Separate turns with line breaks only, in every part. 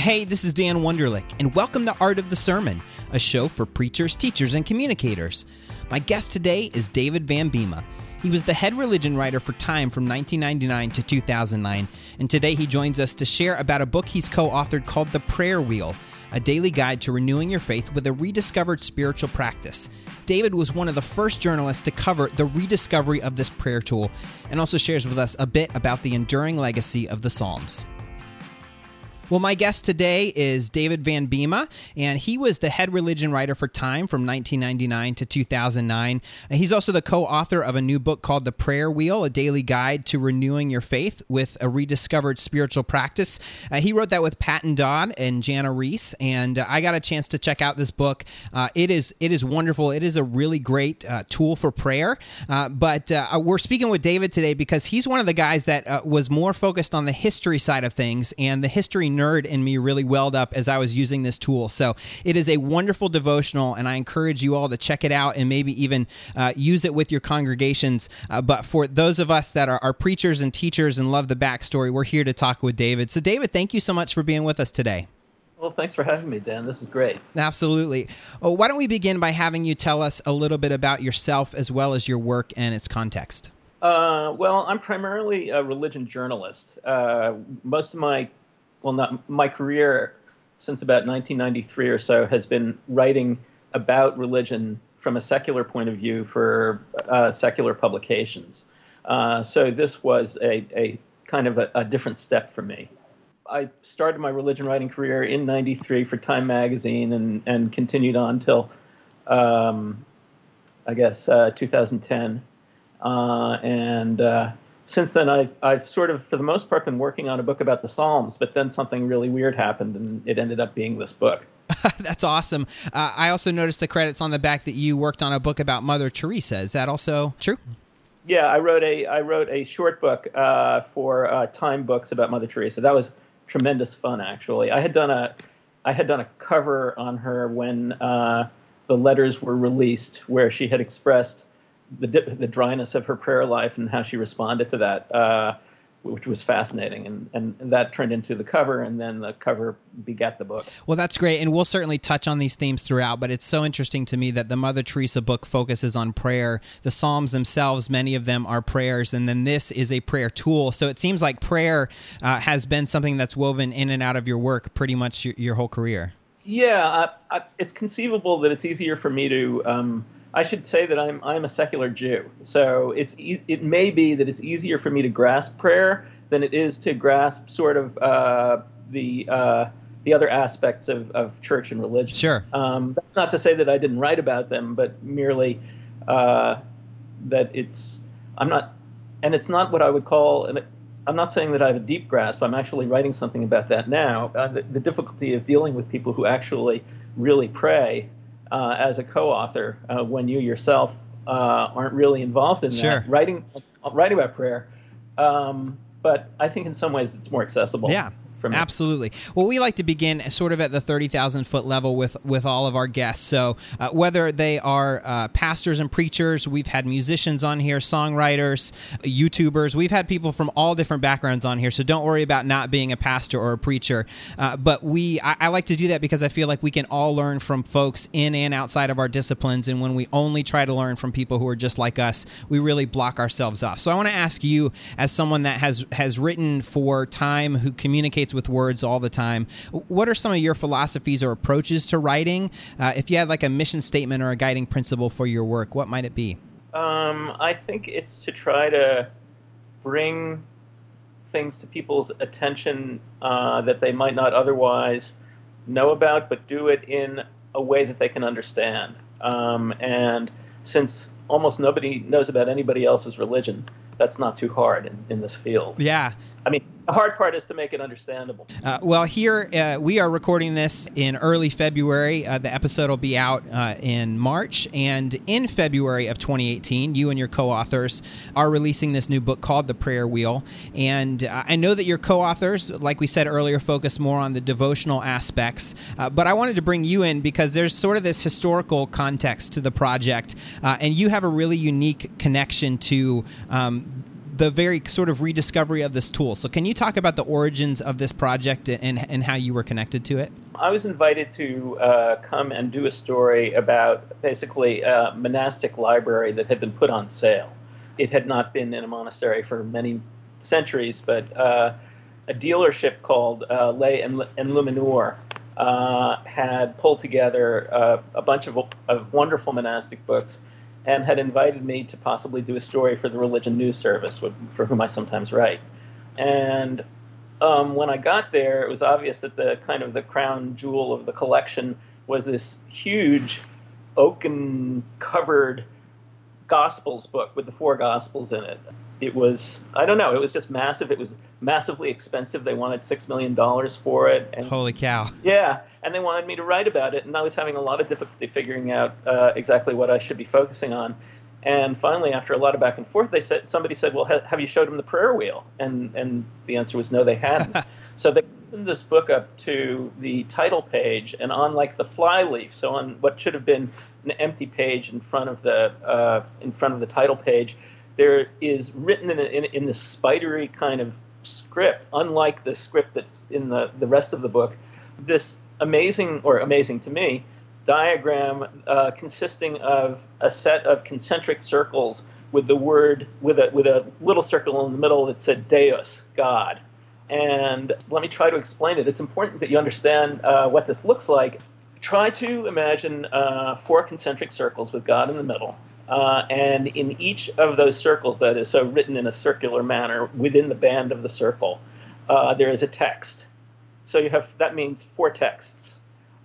Hey, this is Dan Wunderlich, and welcome to Art of the Sermon, a show for preachers, teachers, and communicators. My guest today is David Van Biema. He was the head religion writer for Time from 1999 to 2009, and today he joins us to share about a book he's co authored called The Prayer Wheel a daily guide to renewing your faith with a rediscovered spiritual practice. David was one of the first journalists to cover the rediscovery of this prayer tool and also shares with us a bit about the enduring legacy of the Psalms. Well, my guest today is David Van Biema, and he was the head religion writer for Time from 1999 to 2009. He's also the co author of a new book called The Prayer Wheel, a daily guide to renewing your faith with a rediscovered spiritual practice. Uh, he wrote that with Patton Dodd and Jana Riess, and uh, I got a chance to check out this book. Uh, it is it is wonderful. It is a really great uh, tool for prayer. Uh, but uh, we're speaking with David today because he's one of the guys that was more focused on the history side of things and the history nerd in me really welled up as I was using this tool. So it is a wonderful devotional, and I encourage you all to check it out and maybe even uh, use it with your congregations. Uh, but for those of us that are, are preachers and teachers and love the backstory, we're here to talk with David. So, David, thank you so much for being with us today.
Well, thanks for having me, Dan. This is great.
Absolutely. Well, why don't we begin by having you tell us a little bit about yourself as well as your work and its context?
Uh, well, I'm primarily a religion journalist. Uh, most of my well, not my career since about 1993 or so has been writing about religion from a secular point of view for uh, secular publications. Uh, so this was a, a kind of a, a, different step for me. I started my religion writing career in '93 for Time magazine and, and continued on till um, I guess uh, 2010. Uh, and uh, since then, I've, I've sort of, for the most part, been working on a book about the Psalms, but then something really weird happened and it ended up being this book.
That's awesome. Uh, I also noticed the credits on the back that you worked on a book about Mother Teresa. Is that also true?
Yeah, I wrote a I wrote a short book uh, for uh, Time Books about Mother Teresa. That was tremendous fun, actually. I had done a I had done a cover on her when uh, the letters were released, where she had expressed the the dryness of her prayer life and how she responded to that, uh, which was fascinating, and, and, and that turned into the cover, and then the cover begat the book.
Well, that's great, and we'll certainly touch on these themes throughout. But it's so interesting to me that the Mother Teresa book focuses on prayer. The Psalms themselves, many of them are prayers, and then this is a prayer tool. So it seems like prayer uh, has been something that's woven in and out of your work pretty much your, your whole career.
Yeah, I, I, it's conceivable that it's easier for me to. Um, I should say that I'm I'm a secular Jew, so it's it may be that it's easier for me to grasp prayer than it is to grasp sort of uh, the uh, the other aspects of, of church and religion.
Sure.
Um, that's not to say that I didn't write about them, but merely uh, that it's I'm not, and it's not what I would call. And I'm not saying that I have a deep grasp. I'm actually writing something about that now. Uh, the, the difficulty of dealing with people who actually really pray uh, as a co-author uh, when you yourself uh, aren't really involved in
sure.
that writing writing about prayer. Um, but I think in some ways it's more accessible.
Yeah, from absolutely. Well, we like to begin sort of at the thirty thousand foot level with with all of our guests. So uh, whether they are uh, pastors and preachers, we've had musicians on here, songwriters, YouTubers. We've had people from all different backgrounds on here. So don't worry about not being a pastor or a preacher. Uh, but we, I, I like to do that because I feel like we can all learn from folks in and outside of our disciplines. And when we only try to learn from people who are just like us, we really block ourselves off. So I want to ask you, as someone that has has written for Time, who communicates with words all the time. What are some of your philosophies or approaches to writing? Uh, if you had like a mission statement or a guiding principle for your work, what might it be?
Um, I think it's to try to bring things to people's attention uh, that they might not otherwise know about, but do it in a way that they can understand. Um, and since almost nobody knows about anybody else's religion, that's not too hard in, in this field.
Yeah.
I mean, the hard part is to make it understandable.
Uh, well, here uh, we are recording this in early February. Uh, the episode will be out uh, in March. And in February of 2018, you and your co authors are releasing this new book called The Prayer Wheel. And uh, I know that your co authors, like we said earlier, focus more on the devotional aspects. Uh, but I wanted to bring you in because there's sort of this historical context to the project. and you have a really unique connection to um, the very sort of rediscovery of this tool. So, can you talk about the origins of this project and, and how you were connected to it?
I was invited to uh, come and do a story about basically a monastic library that had been put on sale. It had not been in a monastery for many centuries, but uh, a dealership called uh, Lay and, and Lumineur uh, had pulled together uh, a bunch of, of wonderful monastic books and had invited me to possibly do a story for the Religion News Service, for whom I sometimes write. And um, when I got there, it was obvious that the kind of the crown jewel of the collection was this huge oaken covered Gospels book with the four Gospels in it it was I don't know. It was just massive. It was massively expensive. They wanted six million dollars for it.
And, Holy cow!
Yeah, and they wanted me to write about it, and I was having a lot of difficulty figuring out uh, exactly what I should be focusing on. And finally, after a lot of back and forth, they said somebody said, "Well, ha- have you showed them the prayer wheel?" And and the answer was no, they hadn't. so they opened this book up to the title page, and on like the flyleaf, so on what should have been an empty page in front of the uh, in front of the title page there is written in, a, in, in the spidery kind of script, unlike the script that's in the, the rest of the book, this amazing, or amazing to me, diagram uh, consisting of a set of concentric circles with the word, with a, with a little circle in the middle that said Deus, God. And let me try to explain it. It's important that you understand uh, what this looks like. Try to imagine uh, four concentric circles with God in the middle. Uh, and in each of those circles, that is so written in a circular manner within the band of the circle, uh, there is a text. So you have that means four texts,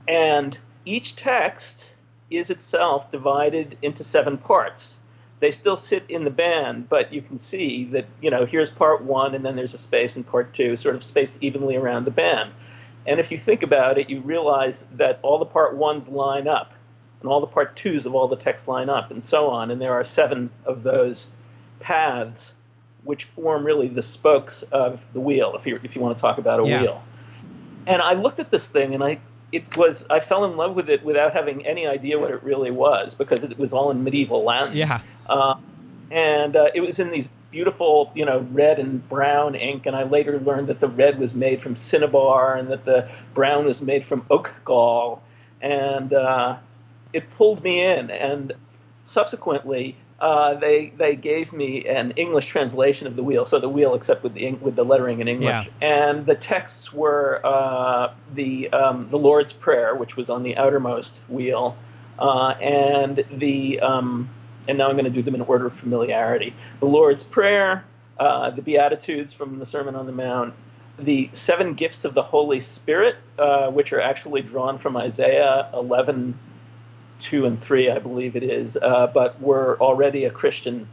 and each text is itself divided into seven parts. They still sit in the band, but you can see that you know here's part one, and then there's a space in part two, sort of spaced evenly around the band. And if you think about it, you realize that all the part ones line up and all the part twos of all the text line up, and so on. And there are seven of those paths which form really the spokes of the wheel, if you if you want to talk about a yeah. wheel. And I looked at this thing, and I it was I fell in love with it without having any idea what it really was because it was all in medieval Latin.
Yeah.
Uh, and uh, it was in these beautiful, you know, red and brown ink. And I later learned that the red was made from cinnabar and that the brown was made from oak gall. And uh, it pulled me in, and subsequently uh, they they gave me an English translation of the wheel, so the wheel except with the with the lettering in English, yeah. and the texts were uh, the um, the Lord's Prayer, which was on the outermost wheel, uh, and the um, and now I'm going to do them in order of familiarity: the Lord's Prayer, uh, the Beatitudes from the Sermon on the Mount, the seven gifts of the Holy Spirit, uh, which are actually drawn from Isaiah 11 two and three, I believe it is, uh, but were already a Christian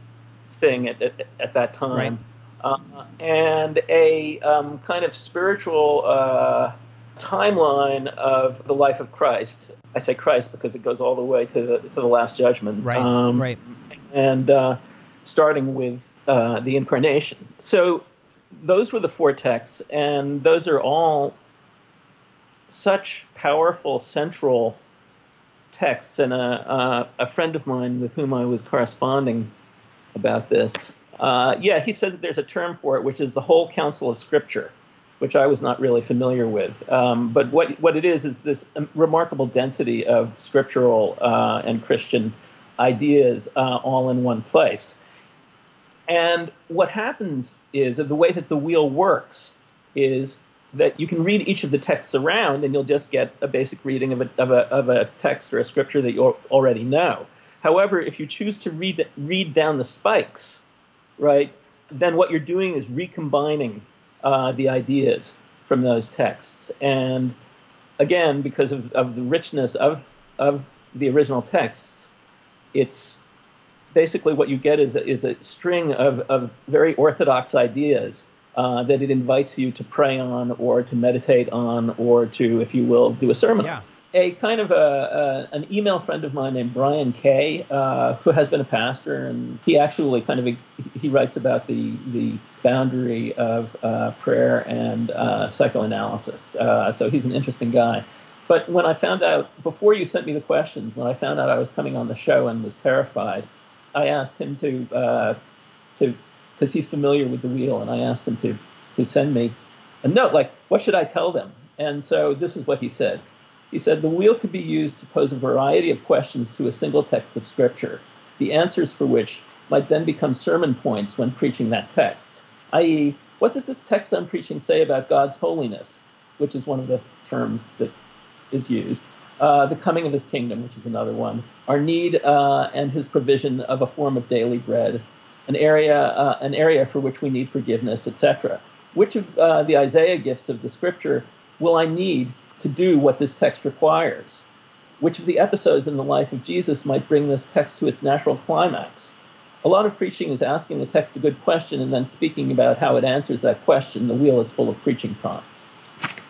thing at, at, at that time. Right. Uh, and a um, kind of spiritual uh, timeline of the life of Christ. I say Christ because it goes all the way to the, to the Last Judgment.
Right. Um, right.
And uh, starting with uh, the Incarnation. So those were the four texts, and those are all such powerful central texts, and a, uh, a friend of mine with whom I was corresponding about this, uh, yeah, he says that there's a term for it, which is the whole counsel of Scripture, which I was not really familiar with. Um, but what what it is is this remarkable density of scriptural uh, and Christian ideas uh, all in one place. And what happens is the way that the wheel works is that you can read each of the texts around and you'll just get a basic reading of a, of a, of a text or a scripture that you already know. However, if you choose to read, read down the spikes, right, then what you're doing is recombining uh, the ideas from those texts. And again, because of, of the richness of, of the original texts, it's basically what you get is a, is a string of, of very orthodox ideas uh, that it invites you to pray on or to meditate on or to, if you will, do a sermon.
Yeah.
A kind of a, a, an email friend of mine named Brian Kay, uh, who has been a pastor, and he actually kind of he writes about the the boundary of uh, prayer and uh, psychoanalysis. Uh, so he's an interesting guy. But when I found out before you sent me the questions, when I found out I was coming on the show and was terrified, I asked him to uh, to because he's familiar with the wheel. And I asked him to to send me a note, like, what should I tell them? And so this is what he said. He said the wheel could be used to pose a variety of questions to a single text of Scripture, the answers for which might then become sermon points when preaching that text, i.e., what does this text I'm preaching say about God's holiness, which is one of the terms that is used, uh, the coming of his kingdom, which is another one, our need uh, and his provision of a form of daily bread, an area, uh, an area for which we need forgiveness, etc. Which of uh, the Isaiah gifts of the scripture will I need to do what this text requires? Which of the episodes in the life of Jesus might bring this text to its natural climax? A lot of preaching is asking the text a good question and then speaking about how it answers that question. The wheel is full of preaching prompts.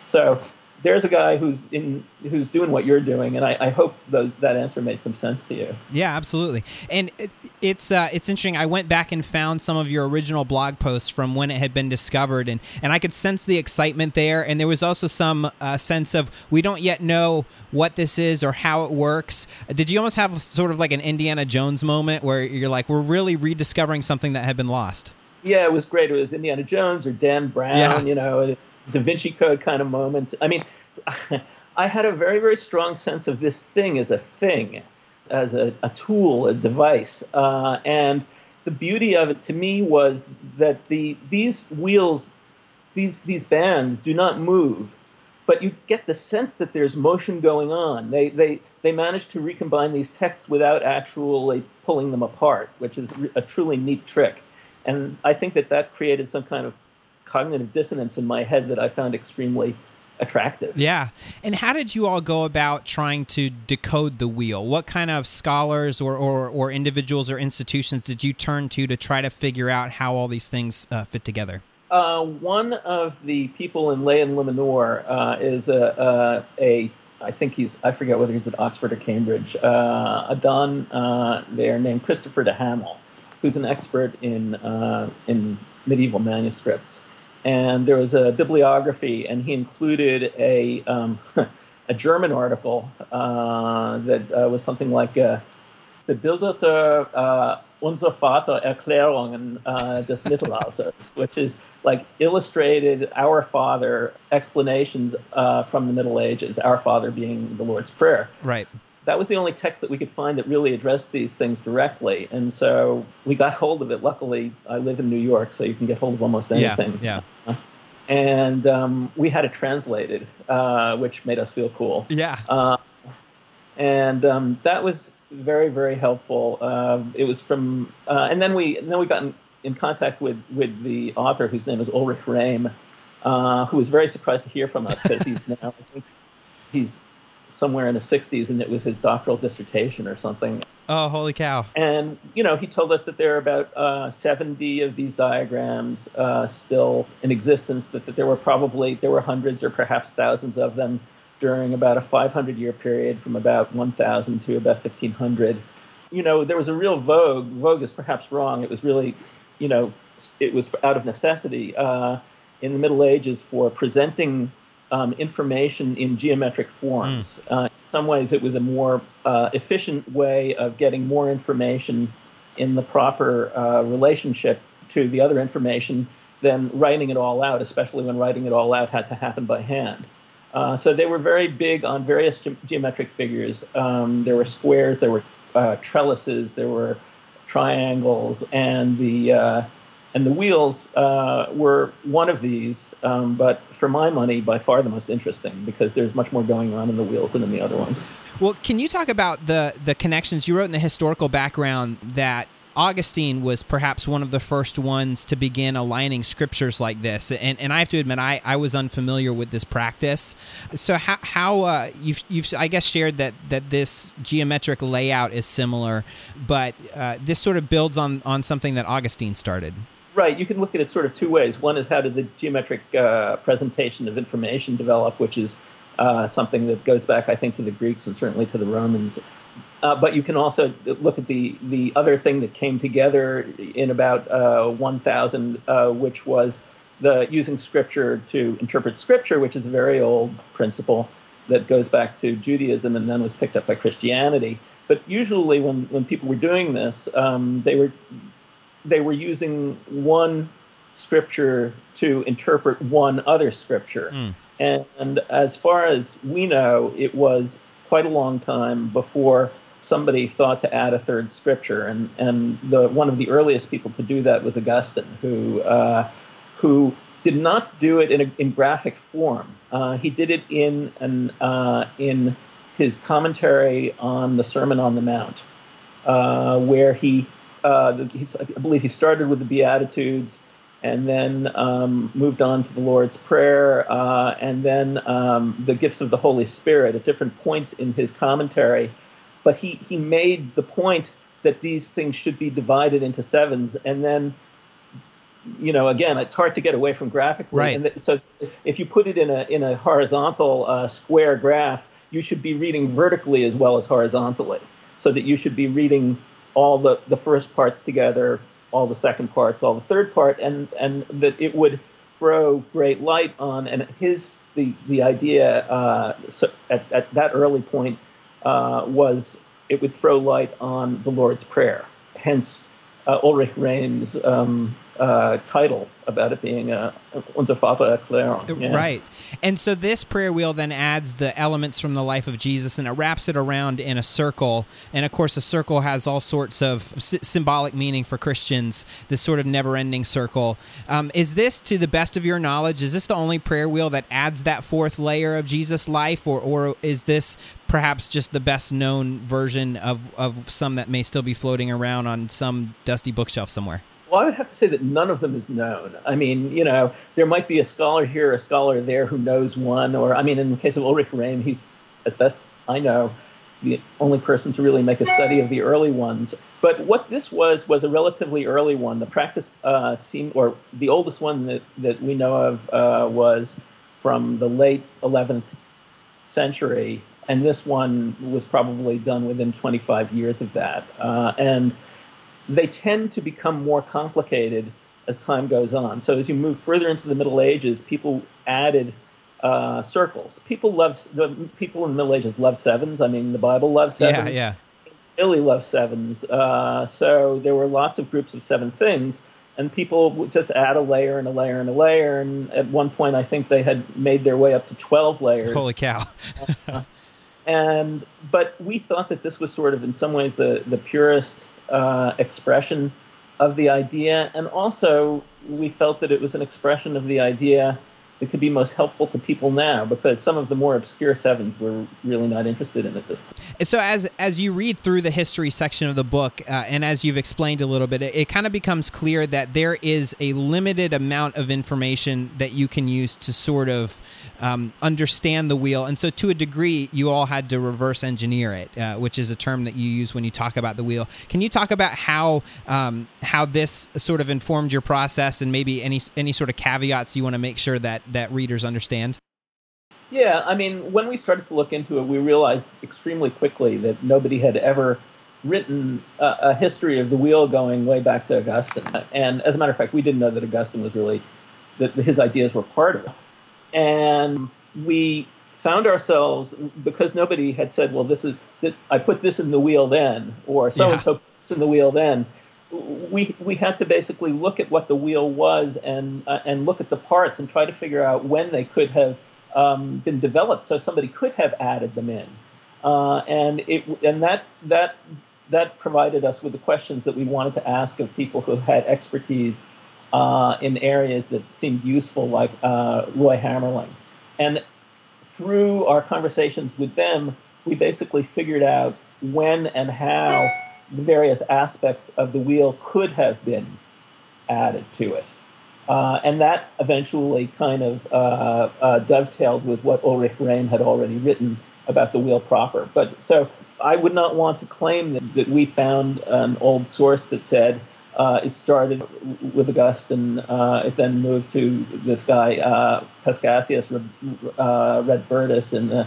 So there's a guy who's in who's doing what you're doing, and I, I hope those, that answer made some sense to you.
Yeah, absolutely. And it, it's uh, it's interesting. I went back and found some of your original blog posts from when it had been discovered, and and I could sense the excitement there. And there was also some uh, sense of we don't yet know what this is or how it works. Did you almost have sort of like an Indiana Jones moment where you're like, we're really rediscovering something that had been lost?
Yeah, it was great. It was Indiana Jones or Dan Brown, yeah. you know. Da Vinci Code kind of moment. I mean, I had a very, very strong sense of this thing as a thing, as a, a tool, a device. Uh, and the beauty of it to me was that the these wheels, these these bands do not move, but you get the sense that there's motion going on. They they they managed to recombine these texts without actually pulling them apart, which is a truly neat trick. And I think that that created some kind of cognitive dissonance in my head that I found extremely attractive.
Yeah. And how did you all go about trying to decode the wheel? What kind of scholars or, or, or individuals or institutions did you turn to to try to figure out how all these things uh, fit together?
Uh, one of the people in Les Enluminures uh, is a, a, a, I think he's, I forget whether he's at Oxford or Cambridge, uh, a Don uh, there named Christopher de Hamel, who's an expert in, uh, in medieval manuscripts and there was a bibliography, and he included a um, a German article uh, that uh, was something like uh, "Bebilderte uh, Unser Vater Erklärungen uh, des Mittelalters," which is like illustrated Our Father explanations uh, from the Middle Ages. Our Father being the Lord's Prayer.
Right
that was the only text that we could find that really addressed these things directly. And so we got hold of it. Luckily, I live in New York, so you can get hold of almost anything.
Yeah. yeah.
And um, we had it translated, uh, which made us feel cool.
Yeah. Uh,
and um, that was very, very helpful. Uh, it was from, uh, and then we and then we got in, in, contact with with the author, whose name is Ulrich Rehm, uh, who was very surprised to hear from us because he's now he's somewhere in the 60s, and it was his doctoral dissertation or something.
Oh, holy cow!
And you know, he told us that there are about uh, 70 of these diagrams uh, still in existence. That, that there were probably there were hundreds or perhaps thousands of them during about a 500 year period, from about 1000 to about 1500. You know, there was a real vogue. Vogue is perhaps wrong. It was really, you know, it was out of necessity uh, in the Middle Ages for presenting um, information in geometric forms. Mm. Uh, in some ways, it was a more uh, efficient way of getting more information in the proper uh, relationship to the other information than writing it all out, especially when writing it all out had to happen by hand. Uh, so they were very big on various ge- geometric figures. Um, there were squares, there were uh, trellises, there were triangles, and the uh, and the wheels uh, were one of these, um, but for my money, by far the most interesting because there's much more going on in the wheels than in the other ones.
Well, can you talk about the the connections you wrote in the historical background that Augustine was perhaps one of the first ones to begin aligning scriptures like this, and and I have to admit I, I was unfamiliar with this practice. So how how uh, you've you've I guess shared that that this geometric layout is similar, but uh, this sort of builds on on something that Augustine started.
Right. You can look at it sort of two ways. One is how did the geometric uh, presentation of information develop, which is uh, something that goes back, I think, to the Greeks and certainly to the Romans. Uh, but you can also look at the the other thing that came together in about uh, 1000, uh, which was the using scripture to interpret scripture, which is a very old principle that goes back to Judaism and then was picked up by Christianity. But usually, when when people were doing this, um, they were they were using one scripture to interpret one other scripture. Mm. And, and as far as we know, it was quite a long time before somebody thought to add a third scripture. And, and the, one of the earliest people to do that was Augustine, who, uh, who did not do it in, a, in graphic form. Uh, he did it in, an, uh, in his commentary on the Sermon on the Mount, uh, where he, uh, I believe he started with the Beatitudes and then um, moved on to the Lord's Prayer, uh, and then um, the gifts of the Holy Spirit at different points in his commentary. But he, he made the point that these things should be divided into sevens, and then, you know, again, it's hard to get away from graphically.
Right.
And th- so if you put it in a in a horizontal uh, square graph, you should be reading vertically as well as horizontally, so that you should be reading all the, the first parts together all the second parts, all the third part, and and that it would throw great light on. And his the the idea uh, so at at that early point uh, was it would throw light on the Lord's Prayer. Hence, uh, Ulrich Rehm's um, uh, title about it being uh, Unser Vater Erklärung.
Yeah. Right. And so this prayer wheel then adds the elements from the life of Jesus and it wraps it around in a circle. And of course, a circle has all sorts of s- symbolic meaning for Christians, this sort of never ending circle. Um, is this, to the best of your knowledge, is this the only prayer wheel that adds that fourth layer of Jesus' life, or, or is this perhaps just the best known version of, of some that may still be floating around on some dusty bookshelf somewhere?
Well, I would have to say that none of them is known. I mean, you know, there might be a scholar here, a scholar there who knows one, or I mean, in the case of Ulrich Rehm, he's, as best I know, the only person to really make a study of the early ones. But what this was was a relatively early one. The practice uh, seemed, or the oldest one that, that we know of uh, was from the late 11th century, and this one was probably done within 25 years of that. Uh, and they tend to become more complicated as time goes on. So as you move further into the Middle Ages, people added uh, circles. People love the people in the Middle Ages love sevens. I mean, the Bible loves sevens.
Yeah, yeah.
Billy loves sevens. Uh, so there were lots of groups of seven things, and people would just add a layer and a layer and a layer. And at one point, I think they had made their way up to twelve layers.
Holy cow!
uh, and but we thought that this was sort of, in some ways, the the purest uh, expression of the idea, and also we felt that it was an expression of the idea that could be most helpful to people now because some of the more obscure sevens were really not interested in at this point.
So as as you read through the history section of the book uh, and as you've explained a little bit, it, it kind of becomes clear that there is a limited amount of information that you can use to sort of um, understand the wheel. And so, to a degree, you all had to reverse engineer it, uh, which is a term that you use when you talk about the wheel. Can you talk about how um, how this sort of informed your process, and maybe any any sort of caveats you want to make sure that that readers understand?
Yeah, I mean, when we started to look into it, we realized extremely quickly that nobody had ever written a, a, history of the wheel going way back to Augustine. And as a matter of fact, we didn't know that Augustine was really that his ideas were part of it and we found ourselves because nobody had said, "Well, this is that I put this in the wheel then," or so and so puts in the wheel then. We we had to basically look at what the wheel was and uh, and look at the parts and try to figure out when they could have um, been developed, so somebody could have added them in, uh, and it and that that that provided us with the questions that we wanted to ask of people who had expertise uh, in areas that seemed useful, like uh, Roy Hammerling. And through our conversations with them, we basically figured out when and how the various aspects of the wheel could have been added to it. Uh, and that eventually kind of uh, uh, dovetailed with what Ulrich Rehm had already written about the wheel proper. But so I would not want to claim that, that we found an old source that said, uh, it started with Augustine. Uh, it then moved to this guy uh, Paschasius uh, Radbertus in the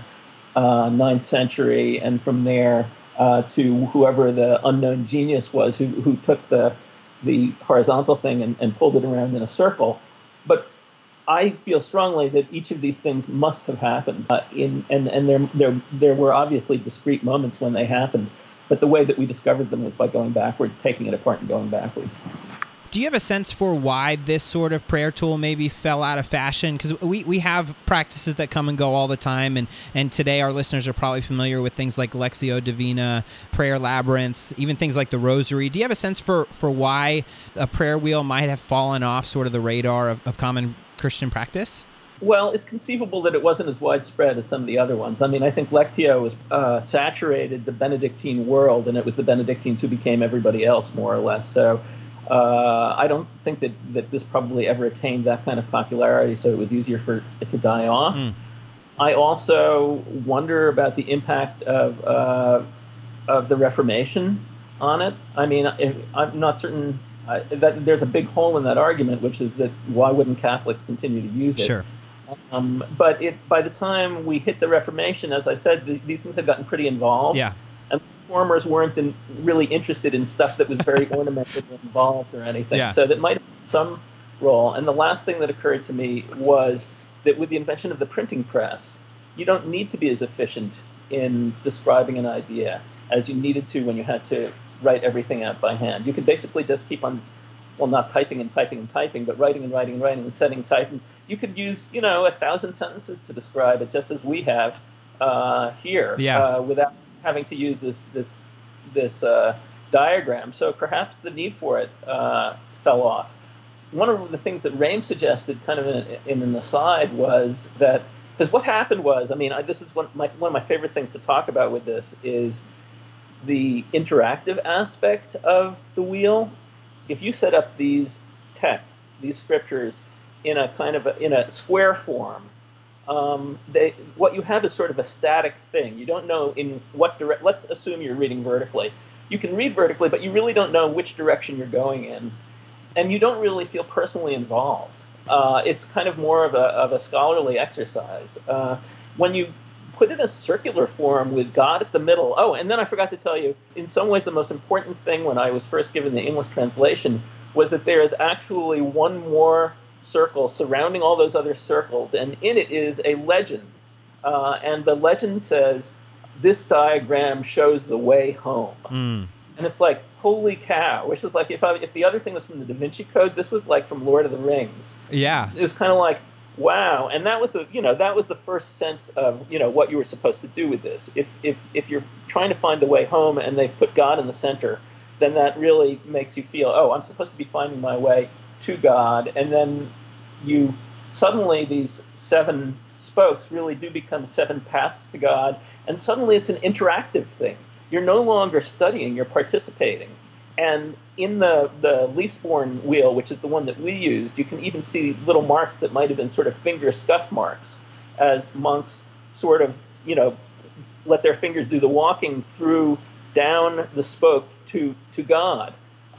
ninth century, and from there uh, to whoever the unknown genius was who, who took the the horizontal thing and, and pulled it around in a circle. But I feel strongly that each of these things must have happened. Uh, in and and there there there were obviously discrete moments when they happened. But the way that we discovered them was by going backwards, taking it apart and going backwards.
Do you have a sense for why this sort of prayer tool maybe fell out of fashion? Because we, we have practices that come and go all the time, and, and today our listeners are probably familiar with things like Lectio Divina, prayer labyrinths, even things like the Rosary. Do you have a sense for, for why a prayer wheel might have fallen off sort of the radar of, of common Christian practice?
Well, it's conceivable that it wasn't as widespread as some of the other ones. I mean, I think Lectio was uh, saturated the Benedictine world, and it was the Benedictines who became everybody else, more or less. So uh, I don't think that, that this probably ever attained that kind of popularity, so it was easier for it to die off. Mm. I also wonder about the impact of uh, of the Reformation on it. I mean, if, I'm not certain uh, that there's a big hole in that argument, which is that why wouldn't Catholics continue to use it?
Sure.
Um, but it, by the time we hit the Reformation, as I said, the, these things had gotten pretty involved.
Yeah
performers weren't in, really interested in stuff that was very ornamented or involved or anything.
Yeah.
So that might have some role. And the last thing that occurred to me was that with the invention of the printing press, you don't need to be as efficient in describing an idea as you needed to when you had to write everything out by hand. You could basically just keep on, well, not typing and typing and typing, but writing and writing and writing and setting type. And you could use, you know, a thousand sentences to describe it, just as we have uh, here,
yeah.
uh, without having to use this this this uh, diagram. So perhaps the need for it uh, fell off. One of the things that Rehm suggested, kind of in, in an aside, was that because what happened was, I mean, I, this is one, my, one of my favorite things to talk about with this is the interactive aspect of the wheel. If you set up these texts, these scriptures, in a kind of a, in a square form, um, they, what you have is sort of a static thing. You don't know in what direction. Let's assume you're reading vertically. You can read vertically, but you really don't know which direction you're going in, and you don't really feel personally involved. Uh, it's kind of more of a, of a scholarly exercise. Uh, when you put in a circular form with God at the middle. Oh, and then I forgot to tell you, in some ways, the most important thing when I was first given the English translation was that there is actually one more circle surrounding all those other circles, and in it is a legend. Uh, and the legend says, This diagram shows the way home.
Mm.
And it's like, holy cow, which is like, if, I, if the other thing was from the Da Vinci Code, this was like from Lord of the Rings.
Yeah.
It was kind of like, wow and that was the you know that was the first sense of you know what you were supposed to do with this if if if you're trying to find the way home and they've put god in the center then that really makes you feel oh i'm supposed to be finding my way to God, and then you suddenly these seven spokes really do become seven paths to God, and suddenly it's an interactive thing. You're no longer studying, you're participating. And in the, the Liesborn wheel, which is the one that we used, you can even see little marks that might have been sort of finger scuff marks as monks sort of, you know, let their fingers do the walking through down the spoke to, to God.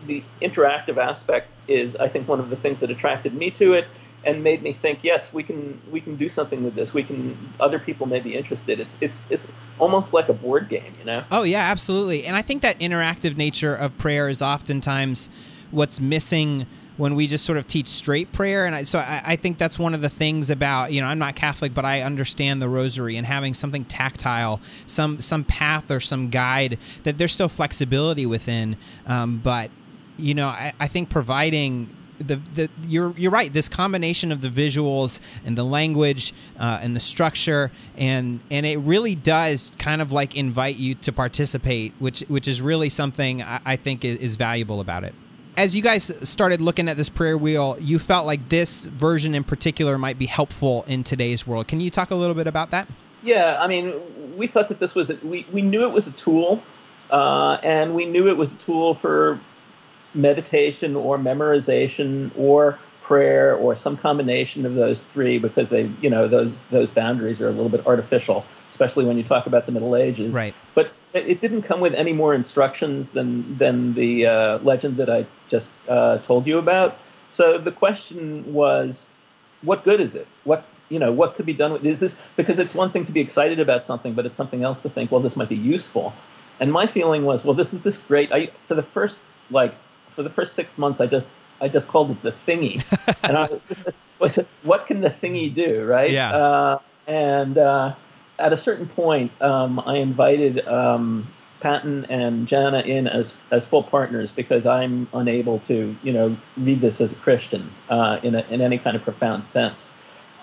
The interactive aspect is I think one of the things that attracted me to it and made me think, yes, we can we can do something with this. We can other people may be interested. It's it's it's almost like a board game, you know.
Oh yeah, absolutely. And I think that interactive nature of prayer is oftentimes what's missing when we just sort of teach straight prayer. And I, so I, I, think that's one of the things about you know I'm not Catholic, but I understand the Rosary and having something tactile, some some path or some guide that there's still flexibility within, um, but you know, I, I think providing the, the you're you're right. This combination of the visuals and the language uh, and the structure and and it really does kind of like invite you to participate, which which is really something I, I think is, is valuable about it. As you guys started looking at this prayer wheel, you felt like this version in particular might be helpful in today's world. Can you talk a little bit about that?
Yeah, I mean, we thought that this was a, we we knew it was a tool, uh, and we knew it was a tool for meditation or memorization or prayer or some combination of those three because they you know those those boundaries are a little bit artificial especially when you talk about the middle ages.
Right.
But it, didn't come with any more instructions than than the uh, legend that i just uh, told you about. So the question was what good is it? What you know what could be done with is this because it's one thing to be excited about something but it's something else to think well this might be useful. And my feeling was well this is this great i for the first like for the first six months, I just I just called it the thingy, and I was what can the thingy do, right?
Yeah.
Uh, and uh, at a certain point, um, I invited um, Patton and Jana in as as full partners because I'm unable to, you know, read this as a Christian uh, in a, in any kind of profound sense.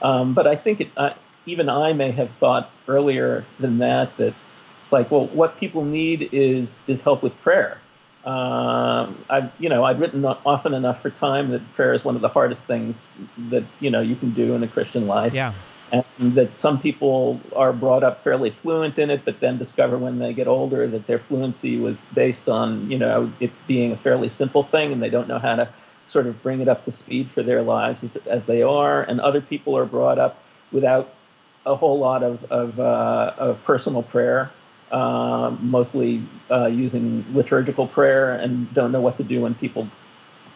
Um, but I think it, even I may have thought earlier than that that it's like, well, what people need is is help with prayer. Um, I've you know I've written often enough for time that prayer is one of the hardest things that you know you can do in a Christian life.
Yeah
and that some people are brought up fairly fluent in it, but then discover when they get older that their fluency was based on you know it being a fairly simple thing, and they don't know how to sort of bring it up to speed for their lives as, as they are. And other people are brought up without a whole lot of of, uh, of personal prayer, uh, mostly uh, using liturgical prayer, and don't know what to do when people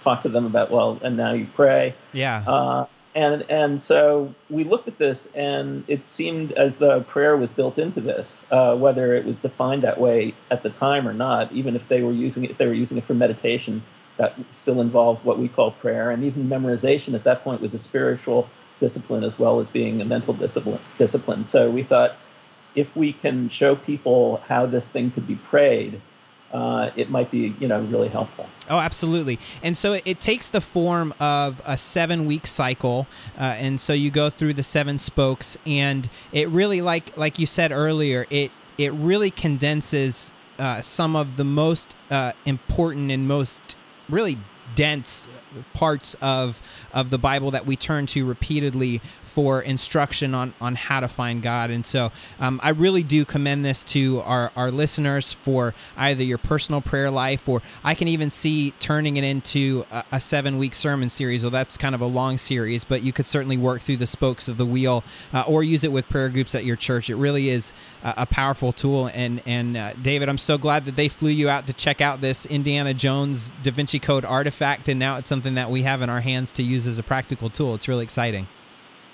talk to them about well, and now you pray.
Yeah
uh, and and so we looked at this, and it seemed as though prayer was built into this, uh, whether it was defined that way at the time or not. Even if they were using it, if they were using it for meditation, that still involved what we call prayer, and even memorization at that point was a spiritual discipline as well as being a mental discipline. Discipline. So we thought, if we can show people how this thing could be prayed, uh, it might be you know really helpful.
Oh, absolutely. And so it, takes the form of a seven week cycle, uh, and so you go through the seven spokes, and it really like like you said earlier, it it really condenses uh, some of the most uh, important and most really dense parts of of the Bible that we turn to repeatedly for instruction on on how to find God. And so um, I really do commend this to our our listeners for either your personal prayer life or I can even see turning it into a, a seven week sermon series. Well, that's kind of a long series, but you could certainly work through the spokes of the wheel uh, or use it with prayer groups at your church. It really is a, a powerful tool. And and uh, David, I'm so glad that they flew you out to check out this Indiana Jones Da Vinci Code artifact, and now it's something that we have in our hands to use as a practical tool. It's really exciting.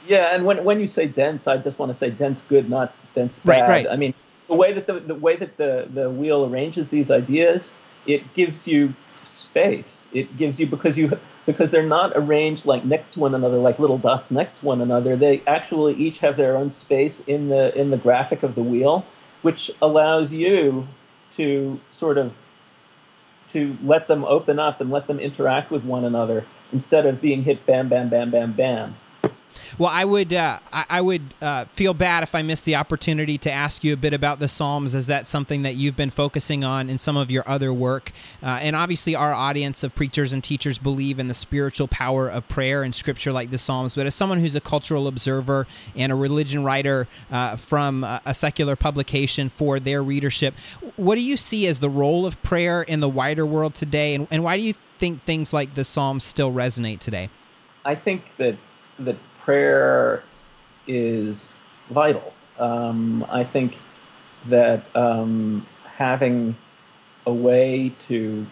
Yeah, and when when you say dense, I just want to say dense good, not dense bad.
Right, right.
I mean, the way that the, the way that the, the wheel arranges these ideas, it gives you space. It gives you because you because they're not arranged like next to one another, like little dots next to one another. They actually each have their own space in the in the graphic of the wheel, which allows you to sort of to let them open up and let them interact with one another instead of being hit bam bam bam bam bam.
Well, I would uh, I, I, would uh, feel bad if I missed the opportunity to ask you a bit about the Psalms, Is that something that you've been focusing on in some of your other work. Uh, and obviously, our audience of preachers and teachers believe in the spiritual power of prayer and Scripture like the Psalms. But as someone who's a cultural observer and a religion writer uh, from a secular publication for their readership, what do you see as the role of prayer in the wider world today, and, and why do you think things like the Psalms still resonate today?
I think that that prayer is vital. Um, I think that um, having a way to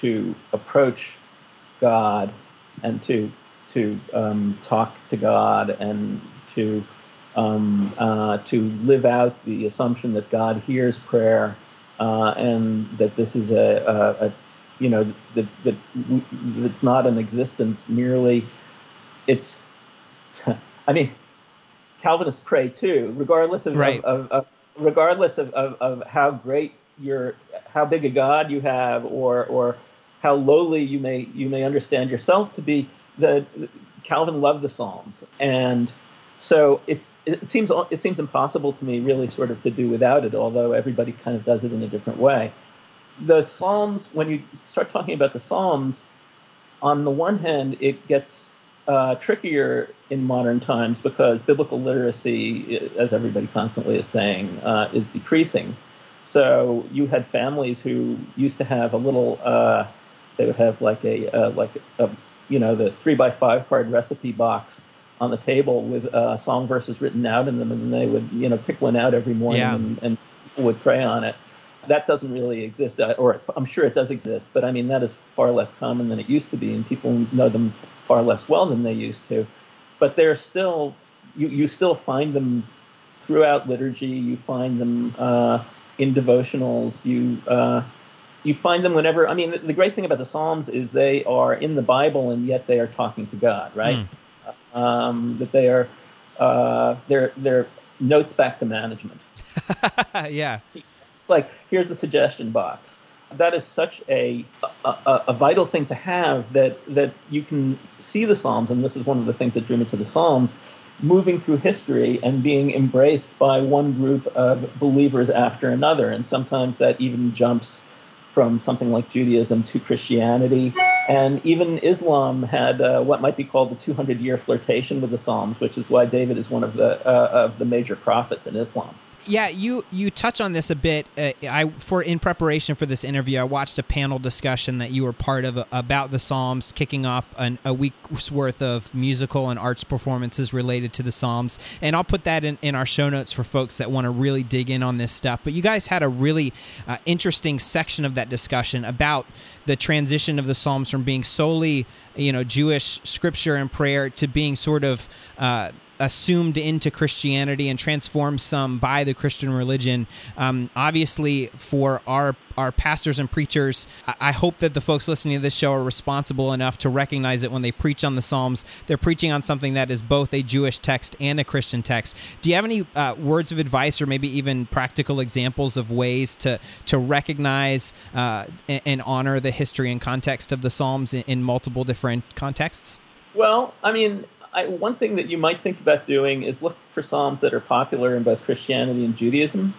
to approach God and to to um, talk to God and to um, uh, to live out the assumption that God hears prayer uh, and that this is a, a, a you know that, that it's not an existence merely it's I mean, Calvinists pray too, regardless of,
right.
of, of, of regardless of, of, how great your how big a God you have or or how lowly you may you may understand yourself to be. The Calvin loved the Psalms, and so it's it seems it seems impossible to me really sort of to do without it. Although everybody kind of does it in a different way. The Psalms, when you start talking about the Psalms, on the one hand, it gets uh, trickier in modern times because biblical literacy, as everybody constantly is saying, uh, is decreasing. So you had families who used to have a little, uh, they would have like a uh, like a, you know the three by five card recipe box on the table with uh, psalm verses written out in them, and they would you know pick one out every morning
yeah.
and, and would pray on it that doesn't really exist, uh, or I'm sure it does exist, but I mean that is far less common than it used to be, and people know them far less well than they used to. But they're still, you, you still find them throughout liturgy. You find them uh, in devotionals. You uh, you find them whenever. I mean, the, the, great thing about the Psalms is they are in the Bible, and yet they are talking to God, right? Mm. Um, that they are uh, they're they're notes back to management.
yeah
like here's the suggestion box. That is such a, a, a vital thing to have that that you can see the Psalms, and this is one of the things that drew me to the Psalms, moving through history and being embraced by one group of believers after another, and sometimes that even jumps from something like Judaism to Christianity. And even Islam had uh, what might be called the 200 year flirtation with the Psalms, which is why David is one of the, uh, of the major prophets in Islam
yeah, you you touch on this a bit. Uh, I for in preparation for this interview, I watched a panel discussion that you were part of about the Psalms, kicking off an, a week's worth of musical and arts performances related to the Psalms. And I'll put that in, in our show notes for folks that want to really dig in on this stuff. But you guys had a really uh, interesting section of that discussion about the transition of the Psalms from being solely you know Jewish scripture and prayer to being sort of uh, assumed into Christianity and transformed some by the Christian religion. Um, obviously, for our our pastors and preachers, I hope that the folks listening to this show are responsible enough to recognize that when they preach on the Psalms, they're preaching on something that is both a Jewish text and a Christian text. Do you have any uh, words of advice, or maybe even practical examples of ways to to recognize uh, and honor the history and context of the Psalms in, in multiple different contexts?
Well, I mean, I, one thing that you might think about doing is look for psalms that are popular in both Christianity and Judaism.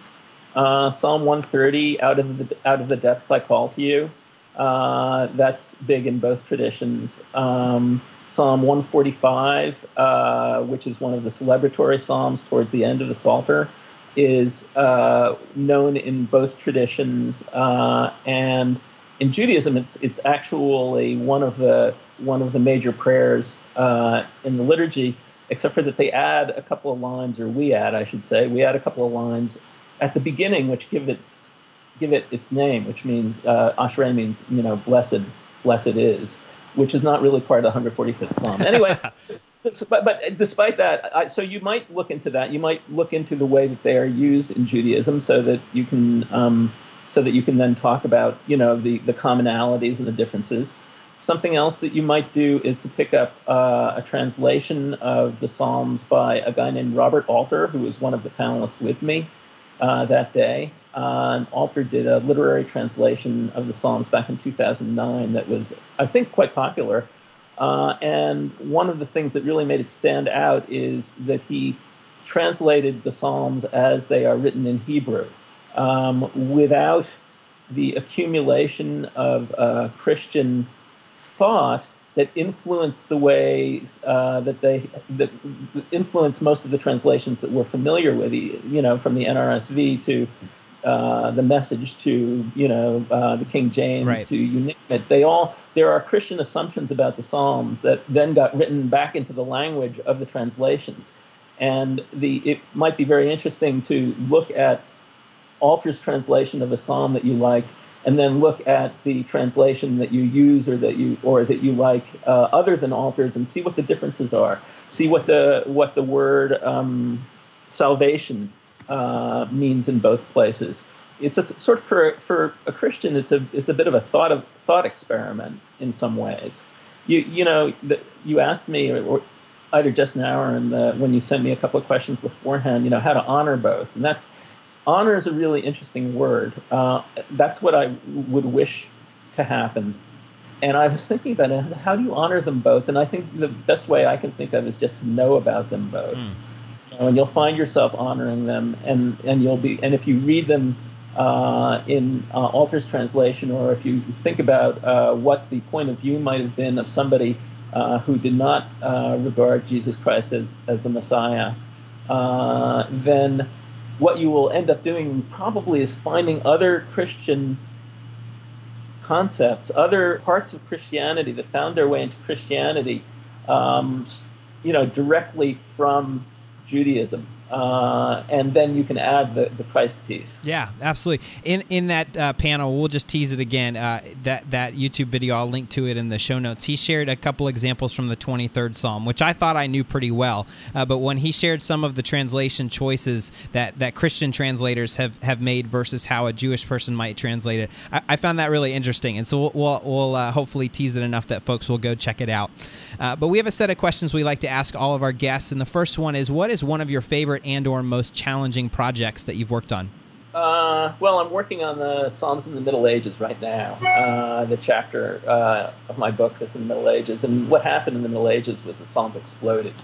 Uh, Psalm 130, "Out of the out of the depths I call to you," uh, that's big in both traditions. Um, Psalm 145, uh, which is one of the celebratory psalms towards the end of the Psalter, is uh, known in both traditions, uh, and in Judaism, it's it's actually one of the one of the major prayers uh, in the liturgy, except for that they add a couple of lines, or we add, I should say, we add a couple of lines at the beginning, which give it give it its name, which means uh, Ashrei means you know blessed, blessed is, which is not really part of the 145th Psalm. Anyway. but, but despite that, I, so you might look into that. You might look into the way that they are used in Judaism, so that you can um, so that you can then talk about you know the the commonalities and the differences. Something else that you might do is to pick up uh, a translation of the Psalms by a guy named Robert Alter, who was one of the panelists with me uh, that day. Uh, Alter did a literary translation of the Psalms back in 2009 that was, I think, quite popular. Uh, and one of the things that really made it stand out is that he translated the Psalms as they are written in Hebrew um, without the accumulation of uh, Christian thought that influenced the ways uh, that they that influenced most of the translations that we're familiar with, you know, from the NRSV to uh, the message to you know uh, the King James
right.
to you name it. They all there are Christian assumptions about the Psalms that then got written back into the language of the translations, and the it might be very interesting to look at Alter's translation of a psalm that you like, and then look at the translation that you use or that you or that you like uh, other than Alter's, and see what the differences are. See what the what the word um, salvation uh, means in both places. It's a sort of for for a Christian. It's a it's a bit of a thought of thought experiment in some ways. You you know you asked me or, or either just now or in the, when you sent me a couple of questions beforehand. You know how to honor both, and that's honor is a really interesting word. Uh, that's what I would wish to happen. And I was thinking about it, how do you honor them both? And I think the best way I can think of is just to know about them both. Mm. You know, and you'll find yourself honoring them, and, and you'll be and if you read them uh, in uh, Alter's translation, or if you think about uh, what the point of view might have been of somebody uh, who did not uh, regard Jesus Christ as as the Messiah, uh, then what you will end up doing probably is finding other Christian concepts, other parts of Christianity that found their way into Christianity, um, you know, directly from Judaism uh, and then you can add the, the Christ piece.
Yeah, absolutely. In in that uh, panel, we'll just tease it again. Uh, that that YouTube video, I'll link to it in the show notes. He shared a couple examples from the 23rd Psalm, which I thought I knew pretty well. Uh, but when he shared some of the translation choices that, that Christian translators have, have made versus how a Jewish person might translate it, I, I found that really interesting. And so we'll, we'll, we'll uh, hopefully tease it enough that folks will go check it out. Uh, but we have a set of questions we like to ask all of our guests, and the first one is, what is one of your favorite favorite and or most challenging projects that you've worked on?
Uh, well, I'm working on the Psalms in the Middle Ages right now. Uh, the chapter uh, of my book is in the Middle Ages, and what happened in the Middle Ages was the Psalms exploded.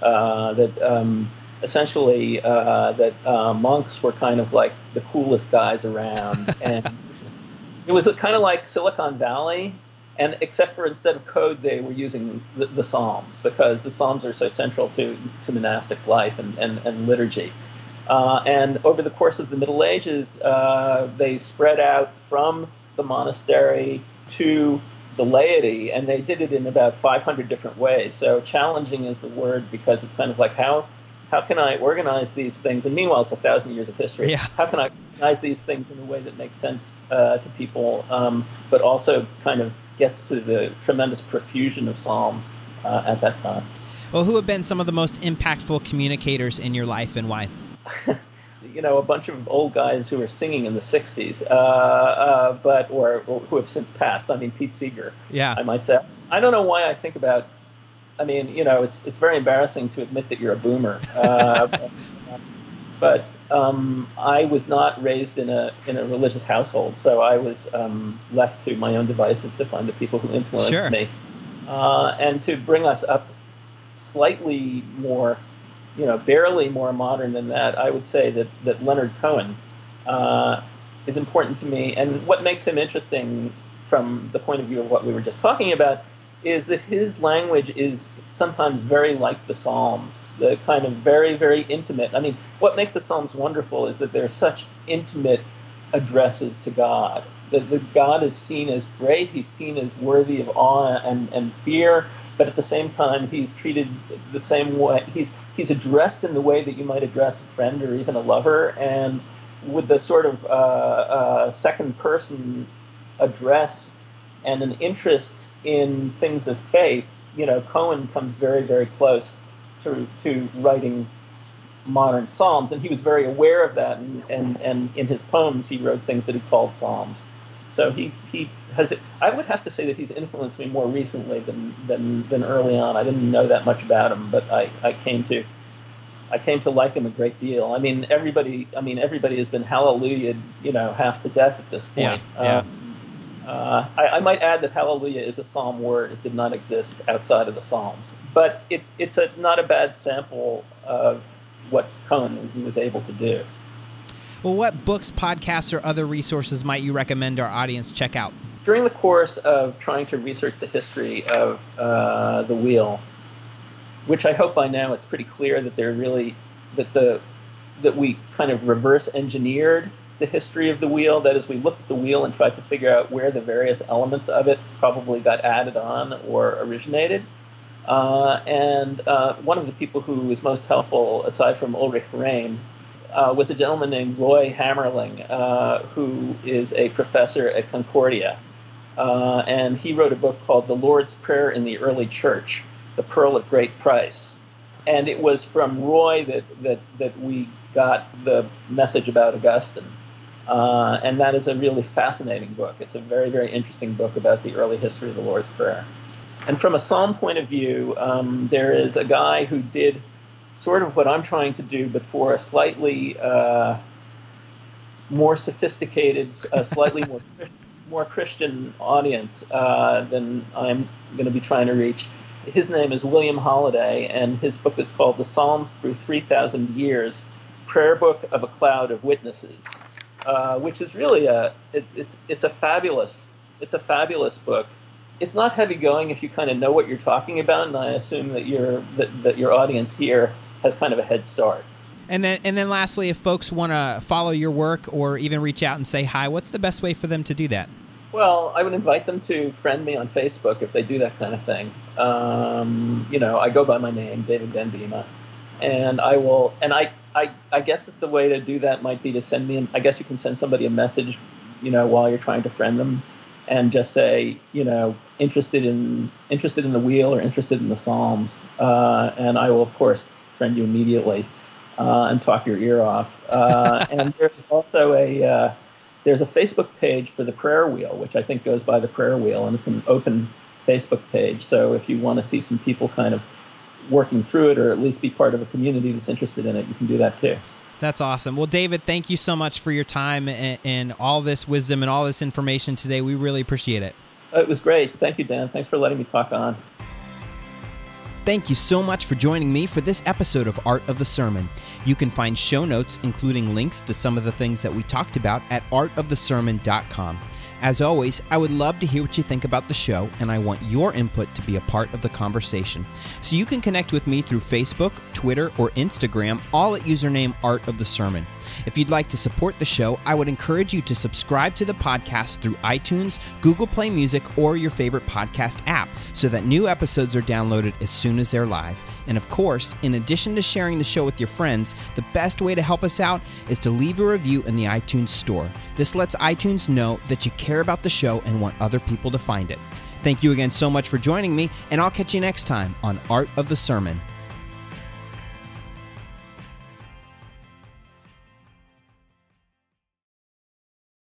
Uh, that um, essentially uh, that uh, monks were kind of like the coolest guys around, and it was kind of like Silicon Valley. And except for instead of code, they were using the, the Psalms because the Psalms are so central to, to monastic life and, and, and liturgy. Uh, and over the course of the Middle Ages, uh, they spread out from the monastery to the laity, and they did it in about 500 different ways. So challenging is the word because it's kind of like how how can I organize these things? And meanwhile, it's a thousand years of history.
Yeah.
How can I organize these things in a way that makes sense uh, to people, um, but also kind of gets to the tremendous profusion of psalms uh, at that time?
Well, who have been some of the most impactful communicators in your life, and why?
you know, a bunch of old guys who were singing in the '60s, uh, uh, but or, or, who have since passed. I mean, Pete Seeger.
Yeah.
I might say. I don't know why I think about. I mean, you know, it's it's very embarrassing to admit that you're a boomer. Uh, but, but um, I was not raised in a in a religious household, so I was um, left to my own devices to find the people who influenced
sure.
me, uh, and to bring us up slightly more you know, barely more modern than that, I would say that, that Leonard Cohen uh, is important to me. And what makes him interesting from the point of view of what we were just talking about is that his language is sometimes very like the Psalms, the kind of very, very intimate. I mean, what makes the Psalms wonderful is that they're such intimate addresses to God. That, that God is seen as great, he's seen as worthy of awe and, and fear, but at the same time he's treated the same way he's he's addressed in the way that you might address a friend or even a lover and with the sort of uh, uh, second person address and an interest in things of faith you know cohen comes very very close to to writing modern psalms and he was very aware of that and and, and in his poems he wrote things that he called psalms so he, he has. I would have to say that he's influenced me more recently than than, than early on. I didn't know that much about him, but I, I came to I came to like him a great deal. I mean, everybody. I mean, everybody has been hallelujah, you know, half to death at this point.
Yeah, yeah.
Um, uh, I, I, might add that hallelujah is a psalm word. It did not exist outside of the psalms, but it, it's a not a bad sample of what Cohen was able to do.
Well, what books, podcasts, or other resources might you recommend our audience check out?
During the course of trying to research the history of uh, the wheel, which I hope by now it's pretty clear that they're really that the that we kind of reverse engineered the history of the wheel. That is, we looked at the wheel and tried to figure out where the various elements of it probably got added on or originated. Uh, and uh, one of the people who was most helpful, aside from Ulrich Rehm, uh, was a gentleman named Roy Hammerling, uh, who is a professor at Concordia. Uh, and he wrote a book called The Lord's Prayer in the Early Church, The Pearl of Great Price. And it was from Roy that, that, that we got the message about Augustine. Uh, and that is a really fascinating book. It's a very, very interesting book about the early history of the Lord's Prayer. And from a psalm point of view, um, there is a guy who did sort of what I'm trying to do, but for a slightly uh, more sophisticated, a slightly more more Christian audience uh, than I'm going to be trying to reach. His name is William Holladay, and his book is called "The Psalms Through 3,000 Years: Prayer Book of a Cloud of Witnesses," uh, which is really a it, it's it's a fabulous it's a fabulous book it's not heavy going if you kind of know what you're talking about, and I assume that your that, that your audience here has kind of a head start.
And then, and then, lastly, if folks want to follow your work or even reach out and say hi, what's the best way for them to do that?
Well, I would invite them to friend me on Facebook if they do that kind of thing. Um, you know, I go by my name, David Van Biema, and I will. And I, I, I guess that the way to do that might be to send me. I guess you can send somebody a message, you know, while you're trying to friend them and just say, you know, interested in interested in the wheel or interested in the Psalms, uh, and I will of course friend you immediately uh, and talk your ear off. Uh, and there's also a uh, there's a Facebook page for the Prayer Wheel, which I think goes by the Prayer Wheel, and it's an open Facebook page. So if you want to see some people kind of working through it, or at least be part of a community that's interested in it, you can do that too.
That's awesome. Well, David, thank you so much for your time and, and all this wisdom and all this information today. We really appreciate it.
Oh, it was great. Thank you, Dan. Thanks for letting me talk on.
Thank you so much for joining me for this episode of Art of the Sermon. You can find show notes, including links to some of the things that we talked about, at artofthesermon.com. As always, I would love to hear what you think about the show, and I want your input to be a part of the conversation. So you can connect with me through Facebook, Twitter, or Instagram, all at username Art of the Sermon. If you'd like to support the show, I would encourage you to subscribe to the podcast through iTunes, Google Play Music, or your favorite podcast app so that new episodes are downloaded as soon as they're live. And of course, in addition to sharing the show with your friends, the best way to help us out is to leave a review in the iTunes store. This lets iTunes know that you care about the show and want other people to find it. Thank you again so much for joining me, and I'll catch you next time on Art of the Sermon.